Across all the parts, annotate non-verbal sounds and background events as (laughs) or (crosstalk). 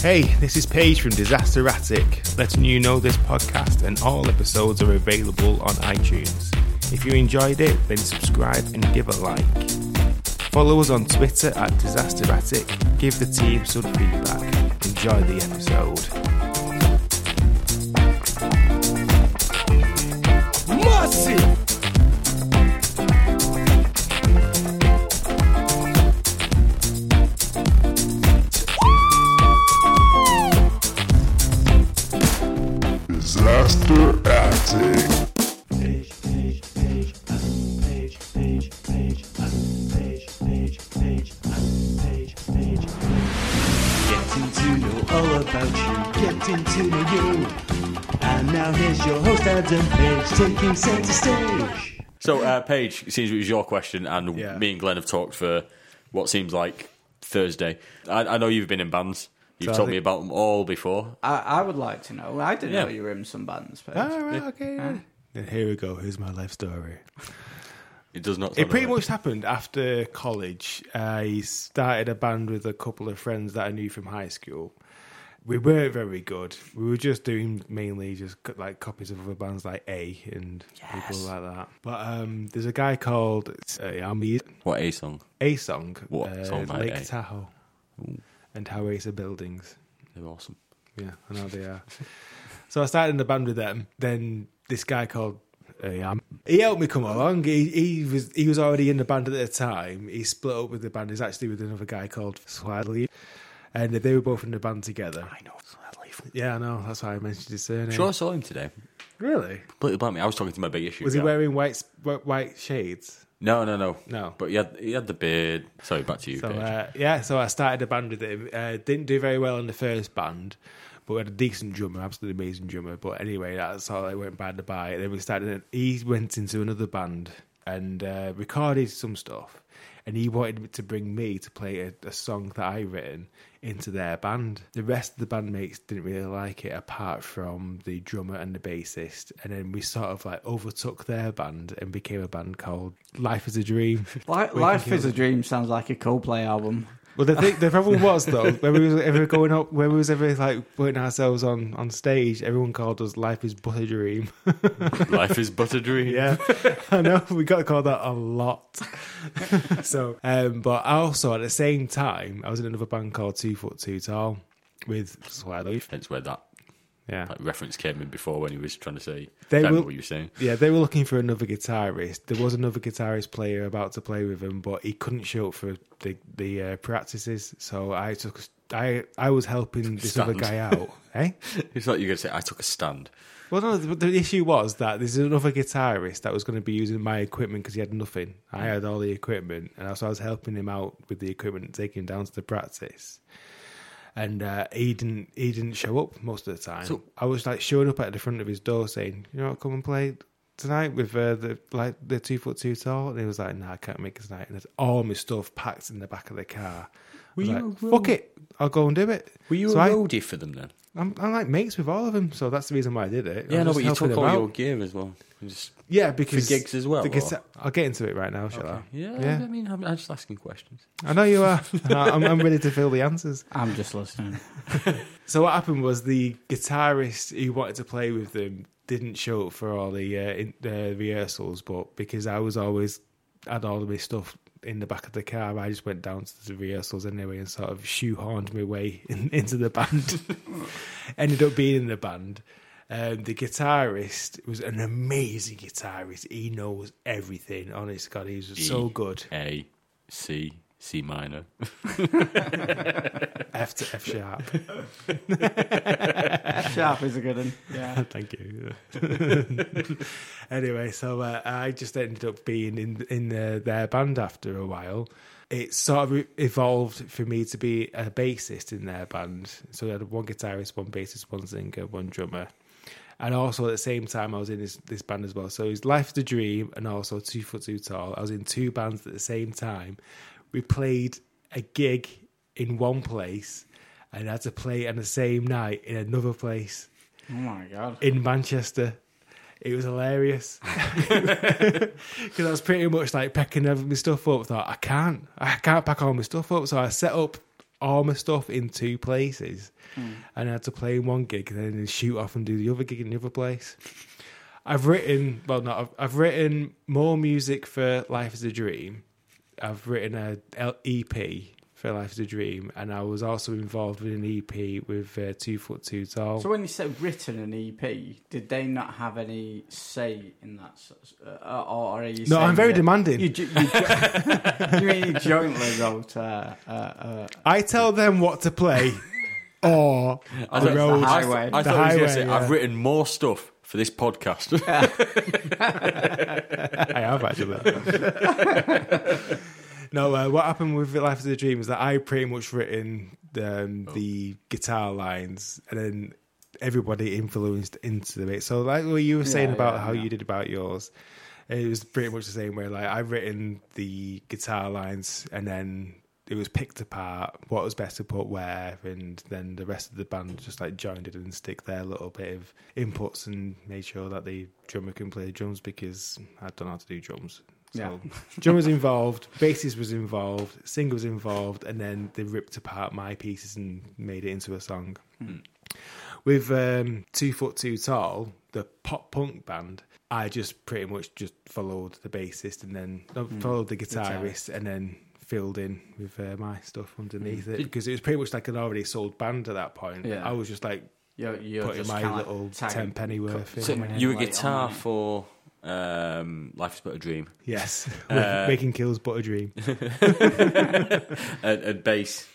Hey, this is Paige from Disaster Attic, letting you know this podcast and all episodes are available on iTunes. If you enjoyed it, then subscribe and give a like. Follow us on Twitter at Disaster Attic, give the team some feedback. Enjoy the episode. Massive! Your Adam Page taking center stage. So, uh, Paige, it seems it was your question, and Yeah. me and Glenn have talked for what seems like Thursday. I, I know you've been in bands. You've So I told me about them all before. I, I would like to know. I didn't Yeah. know you were in some bands. Paige. All right, okay. yeah. Then here we go. Here's my life story. It does not. It pretty like- much happened after college. I started a band with a couple of friends that I knew from high school. We weren't very good. We were just doing mainly just like copies of other bands like A and people like that. But um, there's a guy called uh, Yami What a song? A Song, What uh, song by Lake A? Tahoe, and Howraiser Buildings. They're awesome. Yeah, I know they are. (laughs) so I started in the band with them. Then this guy called uh, he helped me come along. He, he was he was already in the band at the time. He split up with the band. He's actually with another guy called Swadley, and they were both in the band together. I know. Yeah, I know. That's why I mentioned his surname. Sure, I saw him today. Really? Completely blanked me. I was talking to my big issue. Was he guy. wearing white white, shades? No, no, no, No. But he had he had the beard. Sorry, back to you. So uh, yeah, so I started a band with him. Uh, didn't do very well in the first band, but we had a decent drummer, absolutely amazing drummer. But anyway, that's how it went by the by. Then we started. He went into another band and uh, recorded some stuff, and he wanted to bring me to play a, a song that I written into their band. The rest of the bandmates didn't really like it, apart from the drummer and the bassist. And then we sort of like overtook their band and became a band called Life Is a Dream. Li- (laughs) Life is a Dream sounds like a Coldplay album. Well, the thing, the problem was though, when we was ever going up, when we was ever like putting ourselves on on stage, everyone called us "Life is but a dream." (laughs) Life is but a dream. yeah, (laughs) I know we got called that a lot. (laughs) so, um, but also at the same time, I was in another band called Two Foot Two Tall with Swallow. Hence where that Yeah, like, reference came in before when he was trying to say. They will- what you were saying. Yeah, they were looking for another guitarist. There was another guitarist player about to play with him, but he couldn't show up for the the uh, practices. So I took I I was helping this other guy (laughs) out. eh? It's like you're going to say, I took a stand. Well, no, the, the issue was that there's another guitarist that was going to be using my equipment because he had nothing. I had all the equipment, and so I was helping him out with the equipment and taking him down to the practice. And uh, he didn't he didn't show up most of the time. So- I was like showing up at the front of his door saying, "You know, what, come and play tonight with uh, the like the two foot two tall." And he was like, "No, I can't make it tonight." And there's all my stuff packed in the back of the car. I was Were like, you a "Fuck it, I'll go and do it." Were you So a I- roadie for them then? I'm, I'm like mates with all of them, so that's the reason why I did it. Yeah, was no, but you took all out. your gear as well. Just, Yeah, because gigs as well, guitar- I'll get into it right now, shall I? yeah, Yeah. I mean, I'm, I'm just asking questions. I know you are. (laughs) I'm, I'm ready to fill the answers. (laughs) I'm just listening. (laughs) So what happened was the guitarist who wanted to play with them didn't show up for all the uh, in, uh, rehearsals, but because I was always had all of my stuff in the back of the car, I just went down to the rehearsals anyway and sort of shoehorned my way (laughs) in, into the band. (laughs) Ended up being in the band. Um, the guitarist was an amazing guitarist. He knows everything. Honest God, he's so E. good. A, C, C minor. (laughs) F to F sharp. F sharp is a good one. Yeah. (laughs) Thank you. (laughs) anyway, so uh, I just ended up being in in uh, their band after a while. It sort of evolved for me to be a bassist in their band. So I had one guitarist, one bassist, one singer, one drummer. And also at the same time, I was in this, this band as well. So it was Life the Dream and also Two Foot Two Tall. I was in two bands at the same time. We played a gig in one place and had to play on the same night in another place Oh my god. in Manchester. It was hilarious (laughs) (laughs) because I was pretty much like packing every my stuff up. Thought I can't, I can't pack all my stuff up, so I set up all my stuff in two places, Hmm. and I had to play in one gig and then shoot off and do the other gig in the other place. I've written well, no, I've, I've written more music for Life Is a Dream. I've written a L- EP for Life Is a Dream, and I was also involved with an EP with uh, Two Foot Two Tall. So when you said written an EP, did they not have any say in that? Uh, or are you? no, I'm very demanding. You, ju- you, ju- (laughs) you mean you jointly wrote? Uh, uh, uh, I tell them what to play, (laughs) or I the road. the highway. I The thought he was going highway, say, yeah. I've written more stuff for this podcast. (laughs) I have actually. (laughs) no, uh, what happened with Life is a Dream is that I pretty much written um, the guitar lines, and then everybody influenced into it. So, like what you were saying Yeah, about yeah, how yeah. you did about yours, it was pretty much the same way. Like I've written the guitar lines, and then it was picked apart what was best to put where, and then the rest of the band just like joined it and stick their little bit of inputs and made sure that the drummer can play drums because I don't know how to do drums. So (laughs) drummers involved, bassist was involved, singer was involved, and then they ripped apart my pieces and made it into a song. Hmm. With um, Two Foot Two Tall, the pop punk band, I just pretty much just followed the bassist and then no, followed the guitarist and then filled in with uh, my stuff underneath it because it was pretty much like an already sold band at that point. Yeah. I was just like you're, you're putting just my little tagging- ten penny worth in. so in you were late guitar on for um, Life is But a Dream Yes, (laughs) Uh, making kills but a dream. (laughs) and, and bass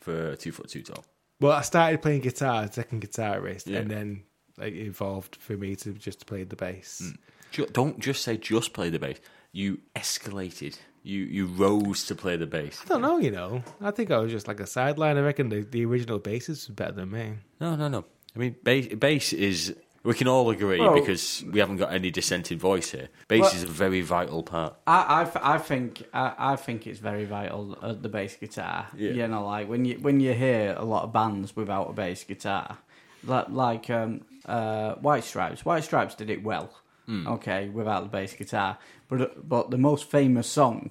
for Two Foot Two Tall. Well, I started playing guitar, second guitarist, Yeah. and then like it evolved for me to just play the bass. Ju- Don't just say just play the bass. You escalated. You you rose to play the bass. I don't know, you know. I think I was just like a sideline. I reckon the, the original bassist was better than me. No, no, no. I mean, bass, bass is. We can all agree Well- because we haven't got any dissenting voice here. Bass Well- is a very vital part. I, I, f- I think I, I think it's very vital uh, the bass guitar. Yeah. You know, like when you when you hear a lot of bands without a bass guitar, like like um, uh, White Stripes. White Stripes did it well, Hmm. okay, without the bass guitar. But but the most famous song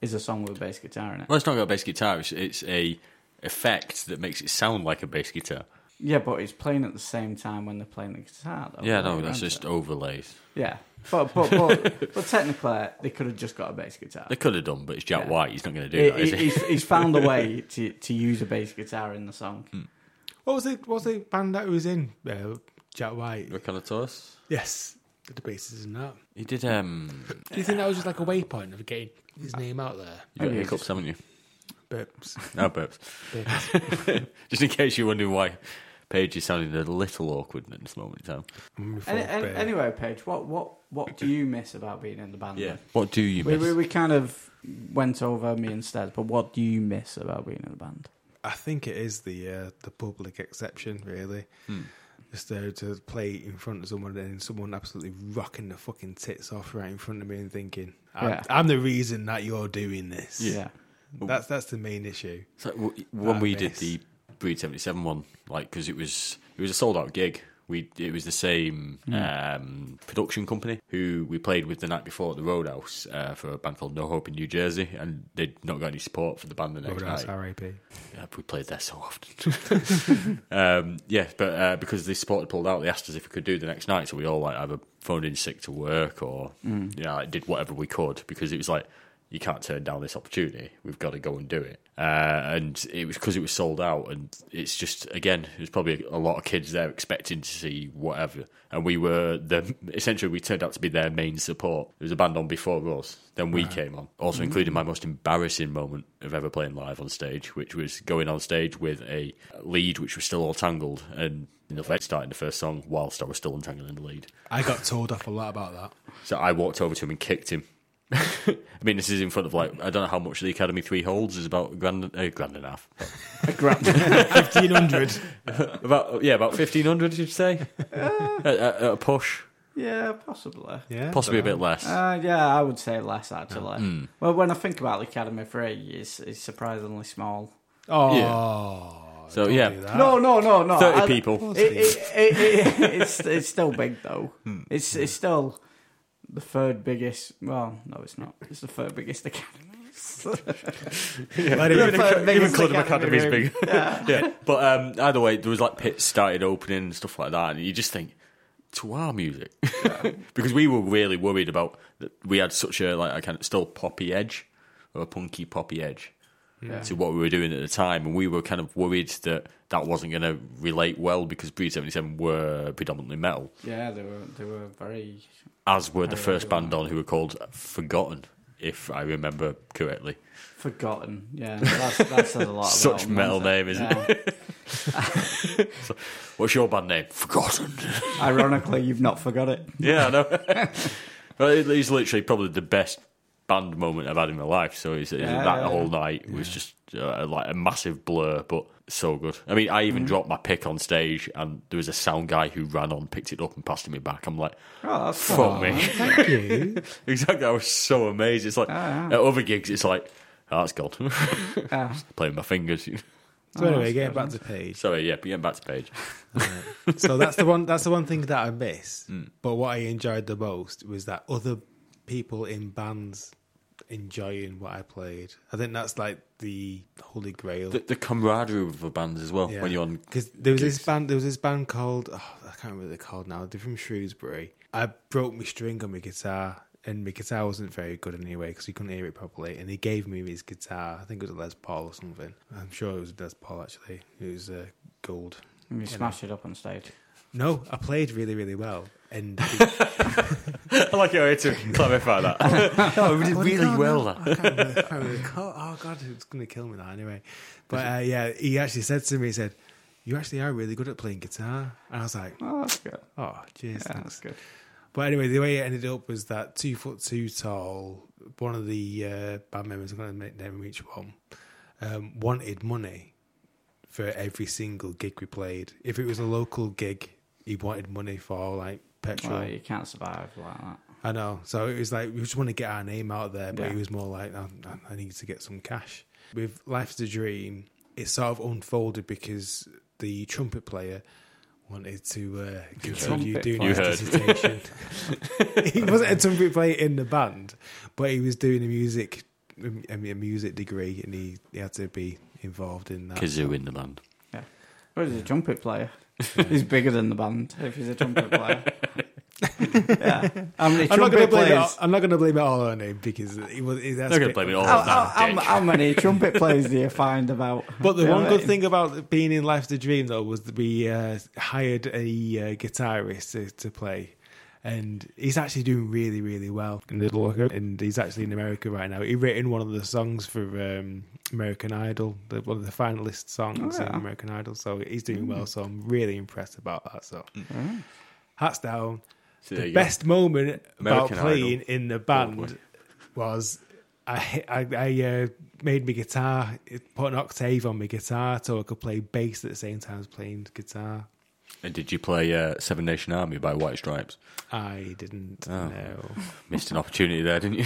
is a song with a bass guitar in it. Well, it's not got a bass guitar. It's, it's a effect that makes it sound like a bass guitar. Yeah, but it's playing at the same time when they're playing the guitar. Though, Yeah, no, that's just it? overlays. yeah. But but but, but technically, they could have just got a bass guitar. They could have done, but it's Jack Yeah. White. He's not going to do He- that, is he- he? he's, he's found a (laughs) way to, to use a bass guitar in the song. Hmm. What was it? What was the band that was in? Uh, Jack White. Rick Tours. Yes, the bassist in that. He did. Um, Do you think that was just like a waypoint of getting his name out there? you got Maybe hiccups, haven't you? Burps. (laughs) No, burps. Burps. (laughs) Just in case you're wondering why Paige is sounding a little awkward at this moment in time. I'm Any, full any, burp. anyway, Paige, what, what, what do you miss about being in the band? then? What do you We, miss? we, we kind of went over me instead, but what do you miss about being in the band? I think it is the uh, the public exception, really. Just uh, to play in front of someone and someone absolutely rocking the fucking tits off right in front of me and thinking, I'm, Yeah. I'm the reason that you're doing this. Yeah. That's that's the main issue. So when we did the Breed seventy seven one, like because it was it was a sold out gig. We it was the same um, production company who we played with the night before at the Roadhouse uh, for a band called No Hope in New Jersey, and they'd not got any support for the band the next Roadhouse night. RAP. Yeah, we played there so often. (laughs) um, yeah, but uh, because the support had pulled out, they asked us if we could do the next night. So we all like either phoned in sick to work or Mm. you know, like, did whatever we could because it was like you can't turn down this opportunity. We've got to go and do it. Uh, and it was because it was sold out, and it's just again, there's probably a lot of kids there expecting to see whatever, and we were the essentially we turned out to be their main support. There was a band on before us, then we came on, also including my most embarrassing moment of ever playing live on stage, which was going on stage with a lead which was still all tangled, and you know, starting the first song whilst I was still untangling the lead. I got told off a lot about that. So I walked over to him and kicked him. (laughs) I mean, this is in front of like I don't know how much the Academy Three holds is about grand, a grand and a half. Fifteen hundred. (laughs) About yeah, about fifteen hundred. You'd say at, at, at a push, Yeah, possibly. Yeah, possibly a bit less. Uh, yeah, I would say less actually. Hmm. Well, when I think about the Academy Three, it's, it's surprisingly small. Oh, So, don't yeah. No, no, no, no. 30 I- people. It, it, it, it, it's it's still big though. It's it's still the third biggest. Well, no, it's not. It's the third biggest (laughs) academy. But anyway, The biggest Even Club academy Academy's room. big. (laughs) Yeah. But um, either way, there was like pits started opening and stuff like that, and you just think to our music (laughs) because we were really worried about that. We had such a like a kind of still poppy edge or a punky poppy edge to what we were doing at the time, and we were kind of worried that that wasn't going to relate well because Breed Seventy Seven were predominantly metal, Yeah, they were they were very. as were the first band on who were called Forgotten, if I remember correctly. Forgotten, yeah. That's, that says a lot. Such metal name, isn't it? (laughs) What's your band name? Forgotten. Ironically, you've not forgot it. Yeah, I know. (laughs) well, it- it's literally probably the best band moment I've had in my life. So it's, Yeah, that yeah, whole night was just uh, like a massive blur, but so good. I mean, I even Mm-hmm. dropped my pick on stage, and there was a sound guy who ran on, picked it up, and passed it me back. I'm like, Oh, that's fuck me. thank (laughs) you. (laughs) exactly. I was so amazed. It's like Ah, at other gigs, it's like, oh, that's gone. (laughs) Yeah. Playing my fingers. So anyway, that's getting back to page. Sorry, yeah, but getting back to page. so that's the one. That's the one thing that I miss. Hmm. But what I enjoyed the most was that other people in bands enjoying what I played. I think that's like the holy grail. The, the camaraderie of the bands as well. When you're on because there was this band. There was this band called oh, I can't remember what they're called now. They're from Shrewsbury. I broke my string on my guitar, and my guitar wasn't very good anyway because he couldn't hear it properly. And he gave me his guitar. I think it was a Les Paul or something. I'm sure it was a Les Paul actually. It was uh, gold. And you smashed it up on stage. No, I played really, really well, and (laughs) I like your way to clarify that. no, (laughs) we did What do you really call well. it now? That. I can't remember- I can't remember (laughs) Oh god, it's going to kill me now. Anyway, but uh, yeah, he actually said to me, he said, "You actually are really good at playing guitar," and I was like, Oh, that's good. "Oh, cheers, Yeah, thanks." that's good. But anyway, the way it ended up was that two foot two tall, one of the uh, band members, I'm going to name each one, um, wanted money for every single gig we played. If it was a local gig, he wanted money for like petrol. Well, you can't survive like that. I know. So it was like we just want to get our name out there, but Yeah. he was more like, I, I need to get some cash. With Life's a Dream, it sort of unfolded because the trumpet player wanted to uh, continue doing his dissertation. (laughs) he wasn't a trumpet player in the band, but he was doing a music a, a music degree, and he, he had to be involved in that. Kazoo in the band. Yeah, Well, he's a trumpet player. (laughs) he's bigger than the band if he's a trumpet player. (laughs) yeah. How many I'm not going to trumpet blame it. All, players? I'm not going to blame it all on him because he was. He, Not going to blame it all How, on how, that how, dick. how many trumpet players do you find about? But the You know one what I good mean? thing about being in Life's a Dream, though, was that we uh, hired a uh, guitarist to, to play. And he's actually doing really, really well. in Little Loco. And he's actually in America right now. He written one of the songs for um, American Idol, the, one of the finalist songs Oh, yeah. in American Idol. So he's doing well. So I'm really impressed about that. So Mm. hats down. So the you go. best moment about playing Idol. in the Broadway. band was I I, I uh, made my guitar, put an octave on my guitar so I could play bass at the same time as playing guitar. And did you play uh, Seven Nation Army by White Stripes? I didn't Oh. know. Missed an opportunity there, didn't you?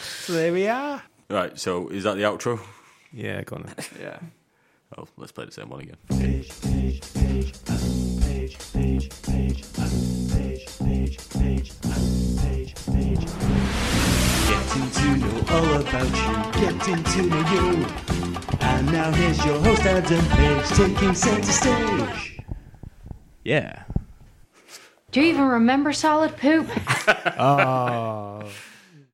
So there we are. right, so is that the outro? Yeah, go on. then. Yeah. Oh, let's play the same one again. Page, page, page, um, page, page, page, um, page, page, page, um, page, page. Getting to know all about you, getting to know you. And now here's your host Adam Page taking center stage. Yeah. Do you even remember solid poop? (laughs) (laughs) Oh,